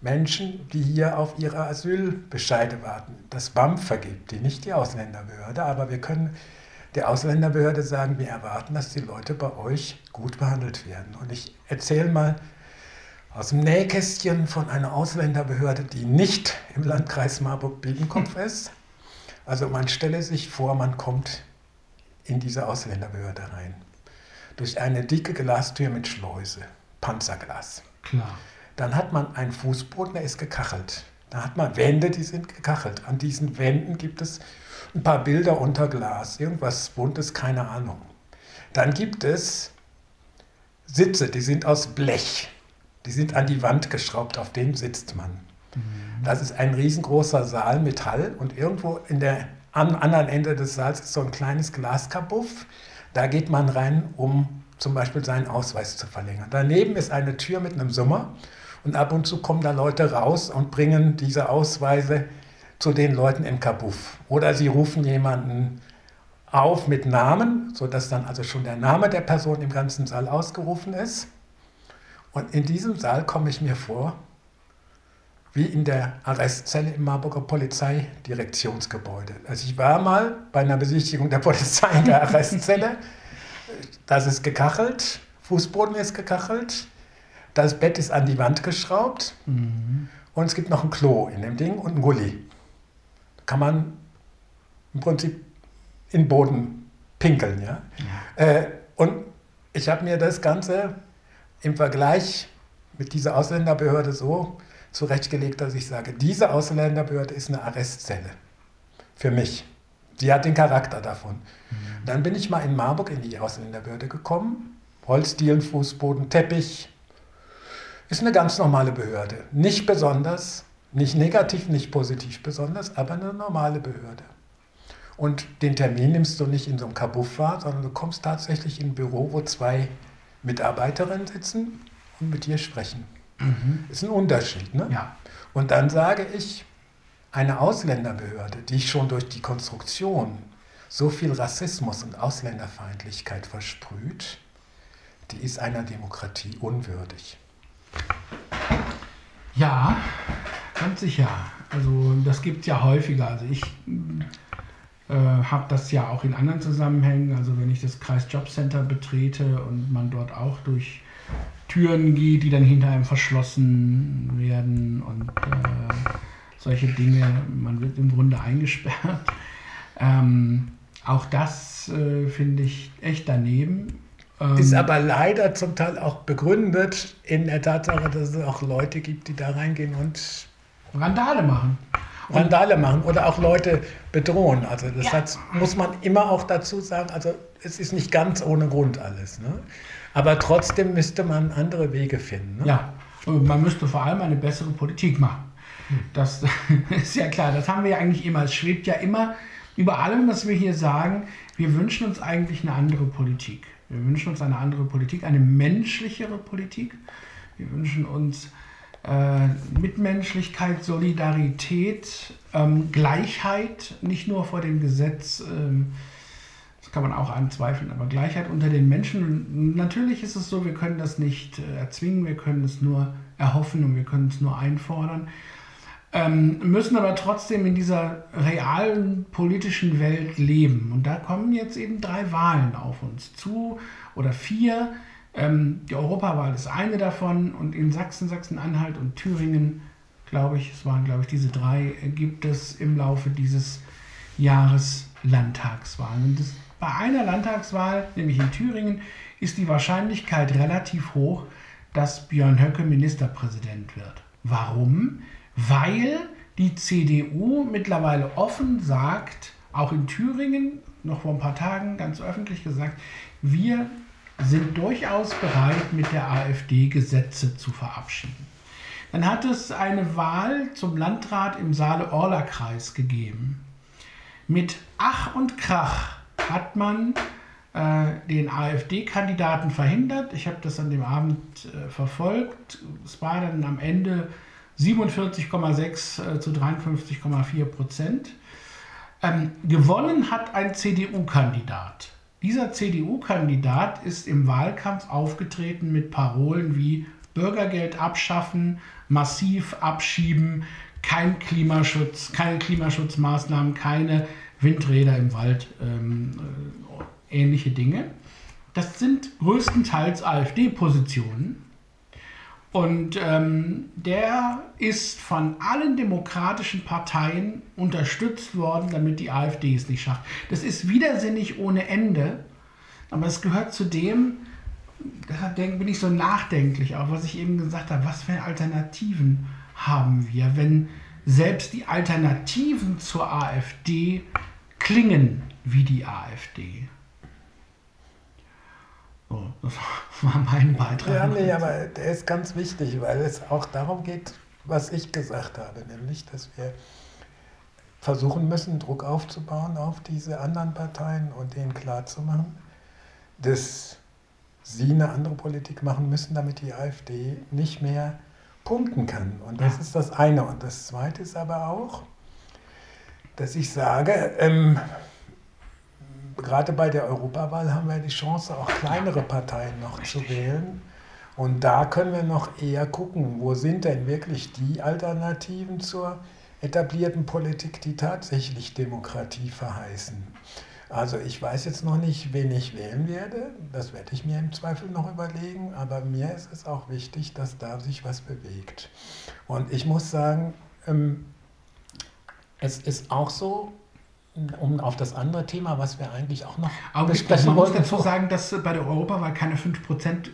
Menschen, die hier auf ihre Asylbescheide warten. Das BAMF vergibt die, nicht die Ausländerbehörde, aber wir können der Ausländerbehörde sagen, wir erwarten, dass die Leute bei euch gut behandelt werden. Und ich erzähle mal aus dem Nähkästchen von einer Ausländerbehörde, die nicht im Landkreis Marburg-Biedenkopf [laughs] ist. Also man stelle sich vor, man kommt in diese Ausländerbehörde rein. Durch eine dicke Glastür mit Schleuse, Panzerglas. Klar. Dann hat man einen Fußboden, der ist gekachelt. Da hat man Wände, die sind gekachelt. An diesen Wänden gibt es ein paar Bilder unter Glas, irgendwas Buntes, keine Ahnung. Dann gibt es Sitze, die sind aus Blech. Die sind an die Wand geschraubt, auf denen sitzt man. Mhm. Das ist ein riesengroßer Saal, Metall, und irgendwo in der, am anderen Ende des Saals ist so ein kleines Glaskabuff. Da geht man rein, um zum Beispiel seinen Ausweis zu verlängern. Daneben ist eine Tür mit einem Summer und ab und zu kommen da Leute raus und bringen diese Ausweise zu den Leuten im Kabuff. Oder sie rufen jemanden auf mit Namen, sodass dann also schon der Name der Person im ganzen Saal ausgerufen ist. Und in diesem Saal komme ich mir vor, wie in der Arrestzelle im Marburger Polizeidirektionsgebäude. Also ich war mal bei einer Besichtigung der Polizei in der [laughs] Arrestzelle. Das ist gekachelt, Fußboden ist gekachelt, das Bett ist an die Wand geschraubt mhm. und es gibt noch ein Klo in dem Ding und ein Gully. Da kann man im Prinzip in den Boden pinkeln. Ja? ja. Äh, und ich habe mir das Ganze im Vergleich mit dieser Ausländerbehörde so zurechtgelegt, dass ich sage, diese Ausländerbehörde ist eine Arrestzelle für mich. Die hat den Charakter davon. Mhm. Dann bin ich mal in Marburg in die Ausländerbehörde gekommen. Holzdielen, Fußboden, Teppich. Ist eine ganz normale Behörde. Nicht besonders, nicht negativ, nicht positiv besonders, aber eine normale Behörde. Und den Termin nimmst du nicht in so einem Kabuff wahr, sondern du kommst tatsächlich in ein Büro, wo zwei Mitarbeiterinnen sitzen und mit dir sprechen. Mhm. Ist ein Unterschied. Ne? Ja. Und dann sage ich, eine Ausländerbehörde, die schon durch die Konstruktion so viel Rassismus und Ausländerfeindlichkeit versprüht, die ist einer Demokratie unwürdig. Ja, ganz sicher. Also das gibt es ja häufiger. Also ich äh, habe das ja auch in anderen Zusammenhängen. Also wenn ich das Kreisjobcenter betrete und man dort auch durch Türen geht, die dann hinter einem verschlossen werden und äh, solche Dinge, man wird im Grunde eingesperrt. [laughs] Ähm, auch das äh, finde ich echt daneben. Ähm, ist aber leider zum Teil auch begründet in der Tatsache, dass es auch Leute gibt, die da reingehen und Randale machen. Randale machen oder auch Leute bedrohen. Also das ja. hat, muss man immer auch dazu sagen. Also es ist nicht ganz ohne Grund alles. Ne? Aber trotzdem müsste man andere Wege finden. Ne? Ja, und man müsste vor allem eine bessere Politik machen. Hm. Das [laughs] ist ja klar. Das haben wir ja eigentlich immer. Es schwebt ja immer über allem, was wir hier sagen. Wir wünschen uns eigentlich eine andere Politik. Wir wünschen uns eine andere Politik, eine menschlichere Politik. Wir wünschen uns äh, Mitmenschlichkeit, Solidarität, ähm, Gleichheit, nicht nur vor dem Gesetz, ähm, das kann man auch anzweifeln, aber Gleichheit unter den Menschen. Natürlich ist es so, wir können das nicht äh, erzwingen, wir können es nur erhoffen und wir können es nur einfordern. Ähm, müssen aber trotzdem in dieser realen politischen Welt leben. Und da kommen jetzt eben drei Wahlen auf uns zu oder vier. Ähm, die Europawahl ist eine davon und in Sachsen, Sachsen-Anhalt und Thüringen, glaube ich, es waren, glaube ich, diese drei, gibt es im Laufe dieses Jahres Landtagswahlen. Und das, bei einer Landtagswahl, nämlich in Thüringen, ist die Wahrscheinlichkeit relativ hoch, dass Björn Höcke Ministerpräsident wird. Warum? Weil die CDU mittlerweile offen sagt, auch in Thüringen, noch vor ein paar Tagen ganz öffentlich gesagt, wir sind durchaus bereit, mit der AfD Gesetze zu verabschieden. Dann hat es eine Wahl zum Landrat im Saale-Orla-Kreis gegeben. Mit Ach und Krach hat man äh, den AfD-Kandidaten verhindert. Ich habe das an dem Abend äh, verfolgt. Es war dann am Ende 47,6 äh, zu 53,4 Prozent. Ähm, gewonnen hat ein CDU-Kandidat. Dieser CDU-Kandidat ist im Wahlkampf aufgetreten mit Parolen wie Bürgergeld abschaffen, massiv abschieben, kein Klimaschutz, keine Klimaschutzmaßnahmen, keine Windräder im Wald, ähm, äh, ähnliche Dinge. Das sind größtenteils AfD-Positionen. Und ähm, der ist von allen demokratischen Parteien unterstützt worden, damit die AfD es nicht schafft. Das ist widersinnig ohne Ende, aber es gehört zu dem, deshalb bin ich so nachdenklich, auch was ich eben gesagt habe, was für Alternativen haben wir, wenn selbst die Alternativen zur AfD klingen wie die AfD. So, das [laughs] war mein Beitrag. Ja, nee, aber der ist ganz wichtig, weil es auch darum geht, was ich gesagt habe, nämlich, dass wir versuchen müssen, Druck aufzubauen auf diese anderen Parteien und denen klarzumachen, dass sie eine andere Politik machen müssen, damit die AfD nicht mehr punkten kann. Und das ja. ist das eine. Und das zweite ist aber auch, dass ich sage, ähm, gerade bei der Europawahl haben wir die Chance, auch kleinere Parteien noch zu wählen. Und da können wir noch eher gucken, wo sind denn wirklich die Alternativen zur etablierten Politik, die tatsächlich Demokratie verheißen. Also ich weiß jetzt noch nicht, wen ich wählen werde. Das werde ich mir im Zweifel noch überlegen. Aber mir ist es auch wichtig, dass da sich was bewegt. Und ich muss sagen, ähm, es ist auch so, um auf das andere Thema, was wir eigentlich auch noch Aber besprechen man wollten. Muss dazu sagen, dass bei der Europawahl keine 5%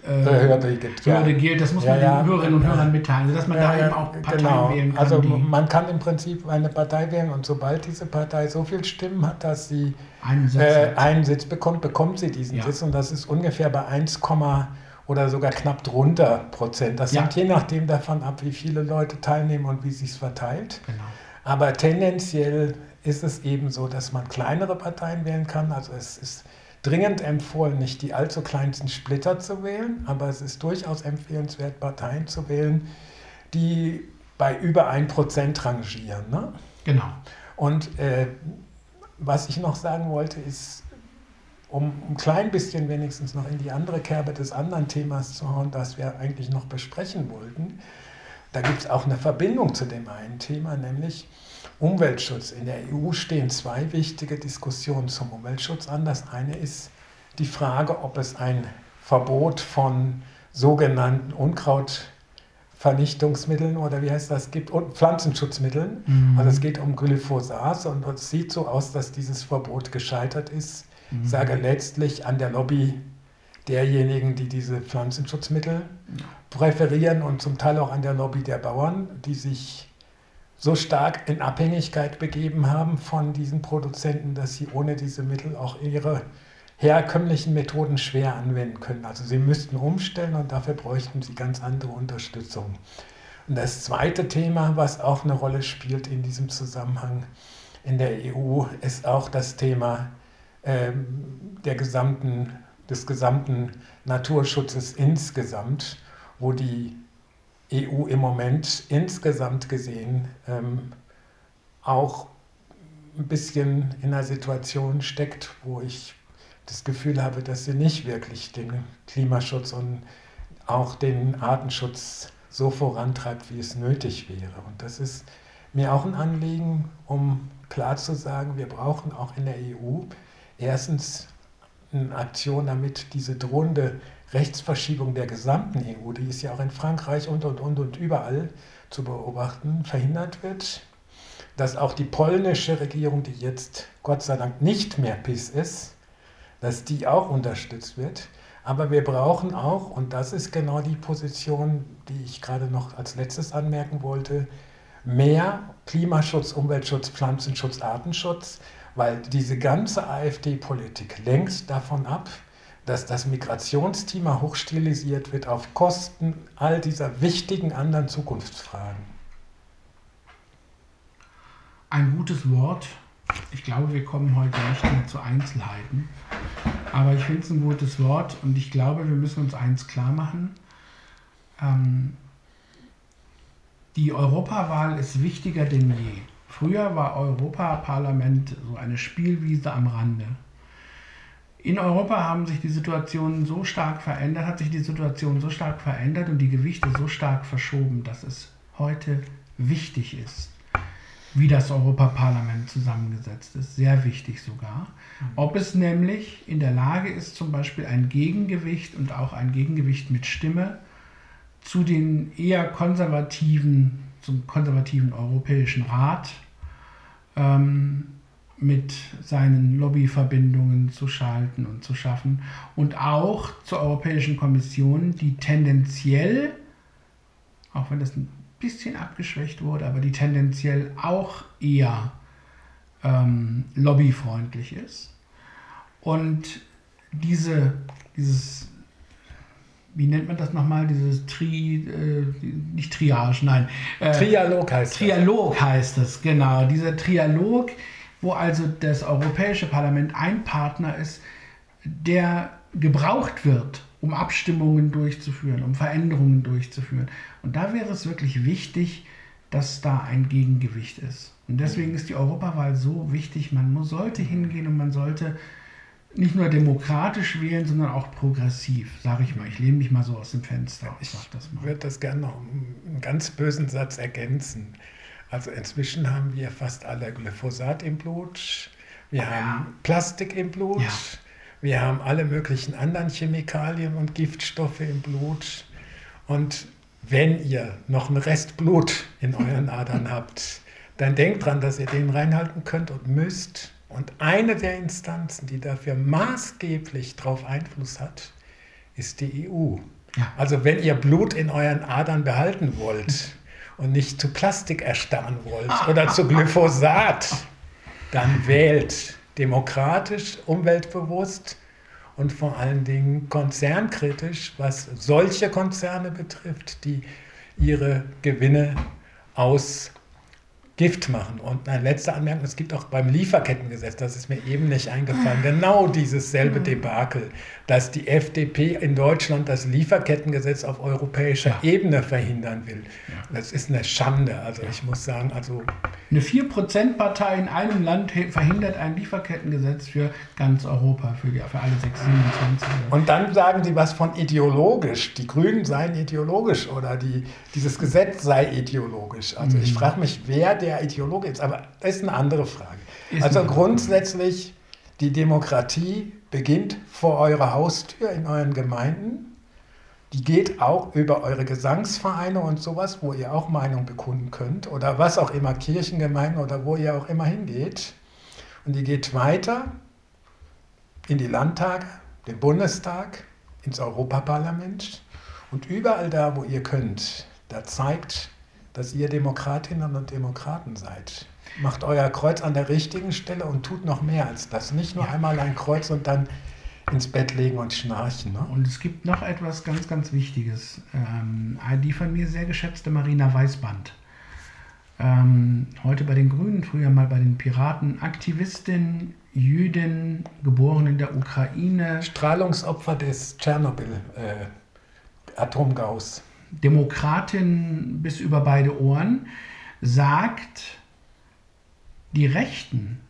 äh, Hürde, gilt, ja. gilt. Das muss man ja, den Hörerinnen und Hörern mitteilen, sodass man da eben auch Parteien genau. wählen kann. Also man kann im Prinzip eine Partei wählen und sobald diese Partei so viel Stimmen hat, dass sie einen Sitz, äh, einen Sitz bekommt, bekommt sie diesen Sitz und das ist ungefähr bei 1, oder sogar knapp drunter Prozent. Das hängt je nachdem davon ab, wie viele Leute teilnehmen und wie sich es verteilt. Genau. Aber tendenziell ist es eben so, dass man kleinere Parteien wählen kann. Also es ist dringend empfohlen, nicht die allzu kleinsten Splitter zu wählen, aber es ist durchaus empfehlenswert, Parteien zu wählen, die bei über 1% rangieren. Ne? Genau. Und äh, was ich noch sagen wollte, ist, um ein klein bisschen wenigstens noch in die andere Kerbe des anderen Themas zu hauen, das wir eigentlich noch besprechen wollten, da gibt es auch eine Verbindung zu dem einen Thema, nämlich Umweltschutz. In der EU stehen zwei wichtige Diskussionen zum Umweltschutz an. Das eine ist die Frage, ob es ein Verbot von sogenannten Unkrautvernichtungsmitteln oder wie heißt das gibt und Pflanzenschutzmitteln. Mhm. Also es geht um Glyphosat und es sieht so aus, dass dieses Verbot gescheitert ist. Mhm. Ich sage letztlich an der Lobby derjenigen, die diese Pflanzenschutzmittel präferieren und zum Teil auch an der Lobby der Bauern, die sich so stark in Abhängigkeit begeben haben von diesen Produzenten, dass sie ohne diese Mittel auch ihre herkömmlichen Methoden schwer anwenden können. Also sie müssten umstellen und dafür bräuchten sie ganz andere Unterstützung. Und das zweite Thema, was auch eine Rolle spielt in diesem Zusammenhang in der EU, ist auch das Thema ähm, der gesamten, des gesamten Naturschutzes insgesamt, wo die EU im Moment insgesamt gesehen ähm, auch ein bisschen in einer Situation steckt, wo ich das Gefühl habe, dass sie nicht wirklich den Klimaschutz und auch den Artenschutz so vorantreibt, wie es nötig wäre. Und das ist mir auch ein Anliegen, um klar zu sagen, wir brauchen auch in der EU erstens eine Aktion, damit diese drohende Rechtsverschiebung der gesamten EU, die ist ja auch in Frankreich und und und und überall zu beobachten, verhindert wird. Dass auch die polnische Regierung, die jetzt Gott sei Dank nicht mehr PIS ist, dass die auch unterstützt wird. Aber wir brauchen auch, und das ist genau die Position, die ich gerade noch als letztes anmerken wollte, mehr Klimaschutz, Umweltschutz, Pflanzenschutz, Artenschutz, weil diese ganze AfD-Politik lenkt davon ab, dass das Migrationsthema hochstilisiert wird auf Kosten all dieser wichtigen anderen Zukunftsfragen. Ein gutes Wort ich glaube, wir kommen heute nicht mehr zu Einzelheiten. Aber ich finde es ein gutes Wort und ich glaube, wir müssen uns eins klar machen. Ähm, die Europawahl ist wichtiger denn je. Früher war Europaparlament so eine Spielwiese am Rande. In Europa haben sich die Situationen so stark verändert, hat sich die Situation so stark verändert und die Gewichte so stark verschoben, dass es heute wichtig ist, wie das Europaparlament zusammengesetzt ist. Sehr wichtig sogar. Mhm. Ob es nämlich in der Lage ist, zum Beispiel ein Gegengewicht und auch ein Gegengewicht mit Stimme zu den eher konservativen, zum konservativen Europäischen Rat ähm, mit seinen Lobbyverbindungen zu schalten und zu schaffen und auch zur Europäischen Kommission, die tendenziell, auch wenn das ein bisschen abgeschwächt wurde, aber die tendenziell auch eher ähm, lobbyfreundlich ist. Und diese, dieses, wie nennt man das nochmal, dieses Tri, äh, nicht Triage, nein. Äh, Trialog heißt es. Trialog heißt es, genau. Dieser Trialog, wo also das Europäische Parlament ein Partner ist, der gebraucht wird, um Abstimmungen durchzuführen, um Veränderungen durchzuführen. Und da wäre es wirklich wichtig, dass da ein Gegengewicht ist. Und deswegen ist die Europawahl so wichtig. Man sollte hingehen und man sollte nicht nur demokratisch wählen, sondern auch progressiv, sage ich mal. Ich lehne mich mal so aus dem Fenster. Ich würde das gerne noch einen ganz bösen Satz ergänzen. Also inzwischen haben wir fast alle Glyphosat im Blut, wir oh, haben ja. Plastik im Blut, ja. Wir haben alle möglichen anderen Chemikalien und Giftstoffe im Blut. Und wenn ihr noch einen Rest Blut in euren Adern [laughs] habt, dann denkt dran, dass ihr den reinhalten könnt und müsst. Und eine der Instanzen, die dafür maßgeblich darauf Einfluss hat, ist die EU. Ja. Also wenn ihr Blut in euren Adern behalten wollt [laughs] und nicht zu Plastik erstarren wollt oder zu Glyphosat, dann wählt demokratisch, umweltbewusst und vor allen Dingen konzernkritisch, was solche Konzerne betrifft, die ihre Gewinne aus Gift machen. Und eine letzte Anmerkung, es gibt auch beim Lieferkettengesetz, das ist mir eben nicht eingefallen, genau dieses selbe Debakel, dass die FDP in Deutschland das Lieferkettengesetz auf europäischer ja. Ebene verhindern will. Ja. Das ist eine Schande. Also ich muss sagen, also Eine 4%-Partei in einem Land verhindert ein Lieferkettengesetz für ganz Europa, für, die, für alle 6, 27. Und dann sagen sie was von ideologisch. Die Grünen seien ideologisch oder die, dieses Gesetz sei ideologisch. Also mhm. ich frage mich, wer der Ideologe ist. Aber das ist eine andere Frage. Ist also grundsätzlich, die Demokratie beginnt vor eurer Haustür in euren Gemeinden. Die geht auch über eure Gesangsvereine und sowas, wo ihr auch Meinung bekunden könnt oder was auch immer, Kirchengemeinden oder wo ihr auch immer hingeht. Und die geht weiter in die Landtage, den Bundestag, ins Europaparlament und überall da, wo ihr könnt, da zeigt, dass ihr Demokratinnen und Demokraten seid. Macht euer Kreuz an der richtigen Stelle und tut noch mehr als das. Nicht nur einmal ein Kreuz und dann ins Bett legen und schnarchen. Ne? Und es gibt noch etwas ganz, ganz Wichtiges. Ähm, die von mir sehr geschätzte Marina Weißband. Ähm, heute bei den Grünen, früher mal bei den Piraten, Aktivistin, Jüdin, geboren in der Ukraine. Strahlungsopfer des Tschernobyl-Atomgaus. Äh, Demokratin bis über beide Ohren, sagt, die Rechten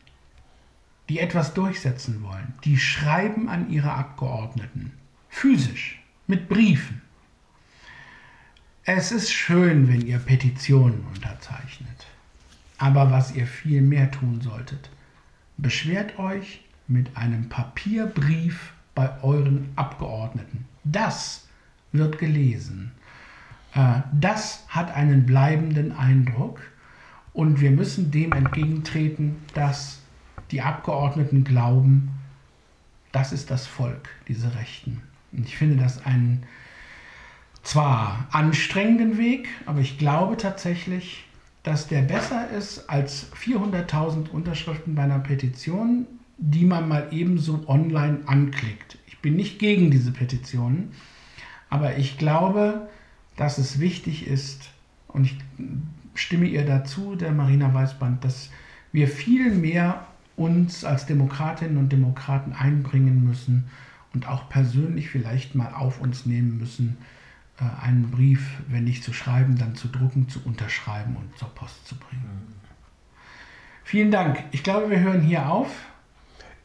die etwas durchsetzen wollen, die schreiben an ihre Abgeordneten, physisch, mit Briefen. Es ist schön, wenn ihr Petitionen unterzeichnet, aber was ihr viel mehr tun solltet, beschwert euch mit einem Papierbrief bei euren Abgeordneten. Das wird gelesen. Äh, das hat einen bleibenden Eindruck und wir müssen dem entgegentreten, dass die Abgeordneten glauben, das ist das Volk, diese Rechten. Und ich finde das einen zwar anstrengenden Weg, aber ich glaube tatsächlich, dass der besser ist als 400.000 Unterschriften bei einer Petition, die man mal ebenso online anklickt. Ich bin nicht gegen diese Petitionen, aber ich glaube, dass es wichtig ist, und ich stimme ihr dazu, der Marina Weißband, dass wir viel mehr uns als Demokratinnen und Demokraten einbringen müssen und auch persönlich vielleicht mal auf uns nehmen müssen, äh, einen Brief, wenn nicht zu schreiben, dann zu drucken, zu unterschreiben und zur Post zu bringen. Vielen Dank. Ich glaube, wir hören hier auf.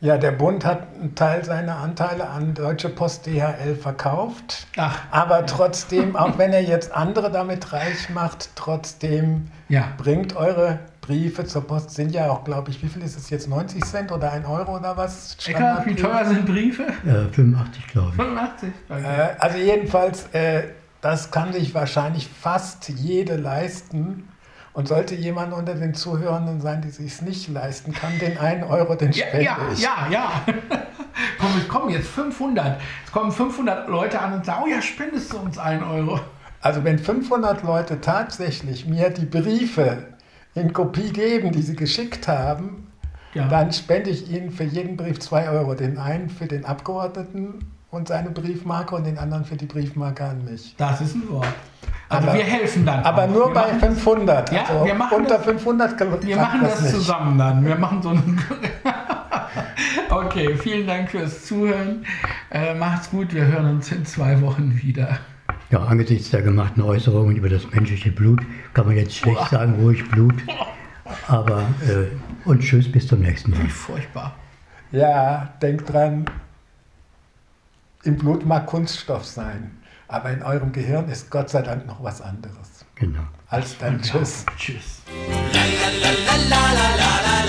Ja, der Bund hat einen Teil seiner Anteile an Deutsche Post DHL verkauft. Ach. Aber trotzdem, auch wenn er jetzt andere damit reich macht, trotzdem ja. bringt eure Briefe zur Post sind ja auch, glaube ich, wie viel ist es jetzt? 90 Cent oder 1 Euro oder was? Ecker, wie teuer sind Briefe? Ja, 85, glaube ich. 85? Okay. Äh, also jedenfalls, äh, das kann sich wahrscheinlich fast jede leisten. Und sollte jemand unter den Zuhörenden sein, die sich es nicht leisten kann, den 1 Euro, den spende ja, ich. Ja, ja, [laughs] komm, es kommen jetzt 500. Es kommen 500 Leute an und sagen, oh ja, spendest du uns 1 Euro. Also wenn 500 Leute tatsächlich mir die Briefe in Kopie geben, die sie geschickt haben, ja. dann spende ich ihnen für jeden Brief 2 Euro. Den einen für den Abgeordneten und seine Briefmarke und den anderen für die Briefmarke an mich. Das ist ein Wort. Also aber, wir helfen dann. Aber auch. nur wir bei 500. Ja, also wir machen unter das, 500 Wir machen das, das zusammen dann. Wir machen so einen. [laughs] okay, vielen Dank fürs Zuhören. Äh, macht's gut. Wir hören uns in zwei Wochen wieder. Ja, angesichts der gemachten Äußerungen über das menschliche Blut kann man jetzt schlecht sagen, ruhig Blut. Aber äh, und tschüss, bis zum nächsten Mal. Wie furchtbar. Ja, denkt dran, im Blut mag Kunststoff sein, aber in eurem Gehirn ist Gott sei Dank noch was anderes. Genau. Als dann Tschüss. Tschüss. La, la, la,